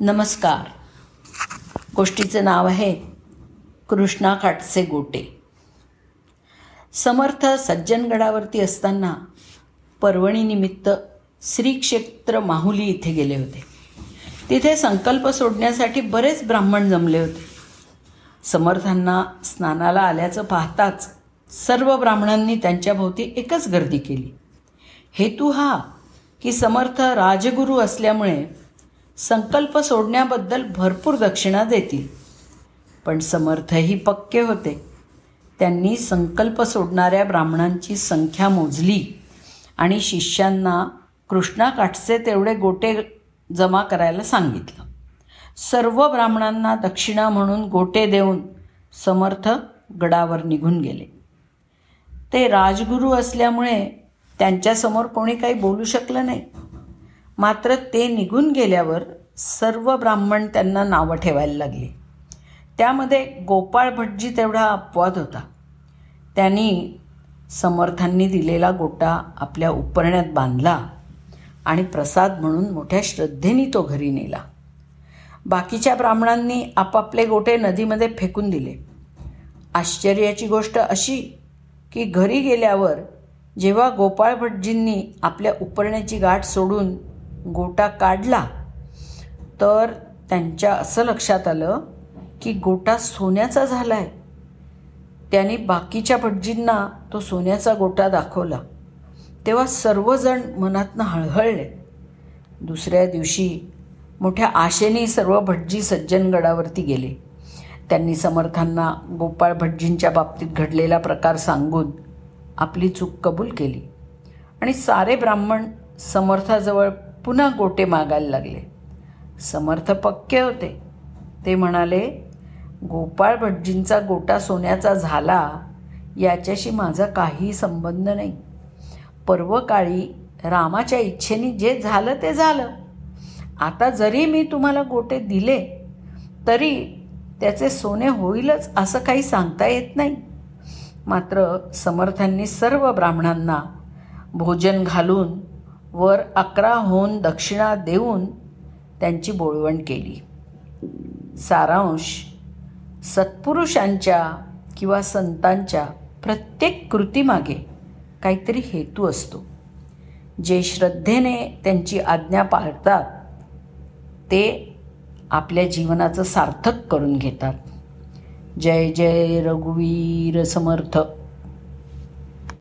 नमस्कार. गोष्टीचं नाव आहे कृष्णा काटसे गोटे. समर्थ सज्जनगडावरती असताना पर्वणीनिमित्त श्रीक्षेत्र माहुली इथे गेले होते. तिथे संकल्प सोडण्यासाठी बरेच ब्राह्मण जमले होते. समर्थांना स्नानाला आल्याचं पाहताच सर्व ब्राह्मणांनी त्यांच्याभोवती एकच गर्दी केली. हेतू हा की समर्थ राजगुरू असल्यामुळे संकल्प सोडण्याबद्दल भरपूर दक्षिणा देतील. पण समर्थही पक्के होते. त्यांनी संकल्प सोडणाऱ्या ब्राह्मणांची संख्या मोजली आणि शिष्यांना कृष्णाकाठचे तेवढे गोटे जमा करायला सांगितलं. सर्व ब्राह्मणांना दक्षिणा म्हणून गोटे देऊन समर्थ गडावर निघून गेले. ते राजगुरू असल्यामुळे त्यांच्यासमोर कोणी काही बोलू शकलं नाही. मात्र ते निघून गेल्यावर सर्व ब्राह्मण त्यांना नावं ठेवायला लागली. त्यामध्ये गोपाळ भटजी तेवढा अपवाद होता. त्यांनी समर्थांनी दिलेला गोटा आपल्या उपरण्यात बांधला आणि प्रसाद म्हणून मोठ्या श्रद्धेने तो घरी नेला. बाकीच्या ब्राह्मणांनी आपापले गोटे नदीमध्ये फेकून दिले. आश्चर्याची गोष्ट अशी की घरी गेल्यावर जेव्हा गोपाळ भटजींनी आपल्या उपरण्याची गाठ सोडून गोटा काढला तर त्यांच्या असं लक्षात आलं की गोटा सोन्याचा झाला आहे त्यांनी बाकीच्या भटजींना तो सोन्याचा गोटा दाखवला. तेव्हा सर्वजण मनातनं हळहळले. दुसऱ्या दिवशी मोठ्या आशेने सर्व भटजी सज्जनगडावरती गेले. त्यांनी समर्थांना गोपाळ भटजींच्या बाबतीत घडलेला प्रकार सांगून आपली चूक कबूल केली. आणि सारे ब्राह्मण समर्थाजवळ पुन्हा गोटे मागायला लागले. समर्थ पक्के होते. ते म्हणाले गोपाळ भटजींचा गोटा सोन्याचा झाला याच्याशी माझा काही संबंध नाही. पर्वकाळी रामाच्या इच्छेने जे झालं ते झालं. आता जरी मी तुम्हाला गोटे दिले तरी त्याचे सोने होईलच असं काही सांगता येत नाही. मात्र समर्थांनी सर्व ब्राह्मणांना भोजन घालून वर अकरा होऊन दक्षिणा देऊन त्यांची बोळवण केली. सारांश सत्पुरुषांच्या किंवा संतांच्या प्रत्येक कृतीमागे काहीतरी हेतू असतो. जे श्रद्धेने त्यांची आज्ञा पाळतात ते आपल्या जीवनाचं सार्थक करून घेतात. जय जय रघुवीर समर्थ.